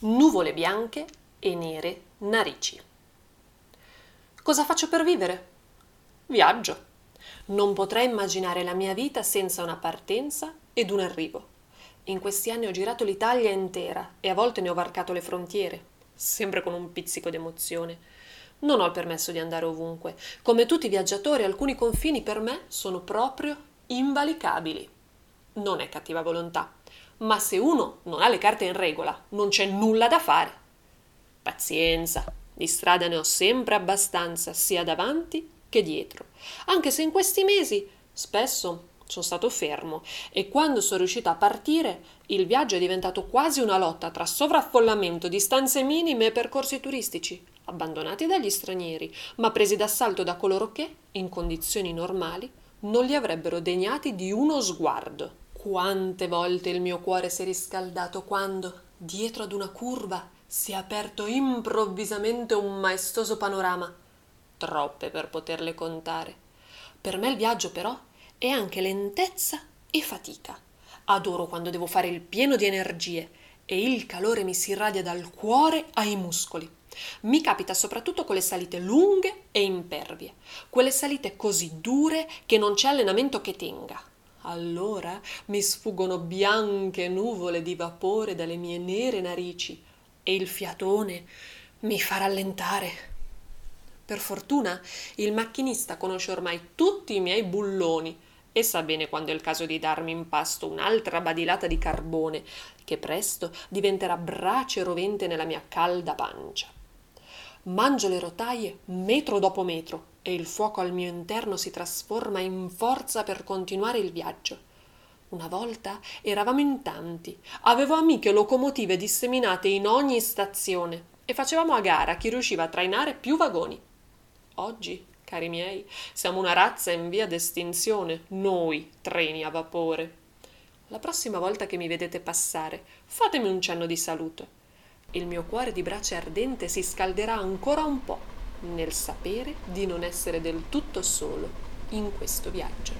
nuvole bianche e nere narici. Cosa faccio per vivere? Viaggio. Non potrei immaginare la mia vita senza una partenza ed un arrivo. In questi anni ho girato l'Italia intera e a volte ne ho varcato le frontiere, sempre con un pizzico d'emozione. Non ho il permesso di andare ovunque. Come tutti i viaggiatori, alcuni confini per me sono proprio invalicabili. Non è cattiva volontà, ma se uno non ha le carte in regola, non c'è nulla da fare. Pazienza, di strada ne ho sempre abbastanza, sia davanti che dietro, anche se in questi mesi spesso sono stato fermo e quando sono riuscito a partire il viaggio è diventato quasi una lotta tra sovraffollamento, distanze minime e percorsi turistici, abbandonati dagli stranieri, ma presi d'assalto da coloro che, in condizioni normali, non li avrebbero degnati di uno sguardo. Quante volte il mio cuore si è riscaldato quando, dietro ad una curva, si è aperto improvvisamente un maestoso panorama. Troppe per poterle contare. Per me il viaggio, però, è anche lentezza e fatica. Adoro quando devo fare il pieno di energie e il calore mi si irradia dal cuore ai muscoli. Mi capita soprattutto con le salite lunghe e impervie, quelle salite così dure che non c'è allenamento che tenga. Allora mi sfuggono bianche nuvole di vapore dalle mie nere narici e il fiatone mi fa rallentare. Per fortuna il macchinista conosce ormai tutti i miei bulloni e sa bene quando è il caso di darmi in pasto un'altra badilata di carbone che presto diventerà brace rovente nella mia calda pancia. Mangio le rotaie metro dopo metro e il fuoco al mio interno si trasforma in forza per continuare il viaggio. Una volta eravamo in tanti, avevo amiche locomotive disseminate in ogni stazione e facevamo a gara chi riusciva a trainare più vagoni. Oggi Cari miei, siamo una razza in via d'estinzione, noi treni a vapore. La prossima volta che mi vedete passare, fatemi un cenno di saluto. Il mio cuore di brace ardente si scalderà ancora un po' nel sapere di non essere del tutto solo in questo viaggio.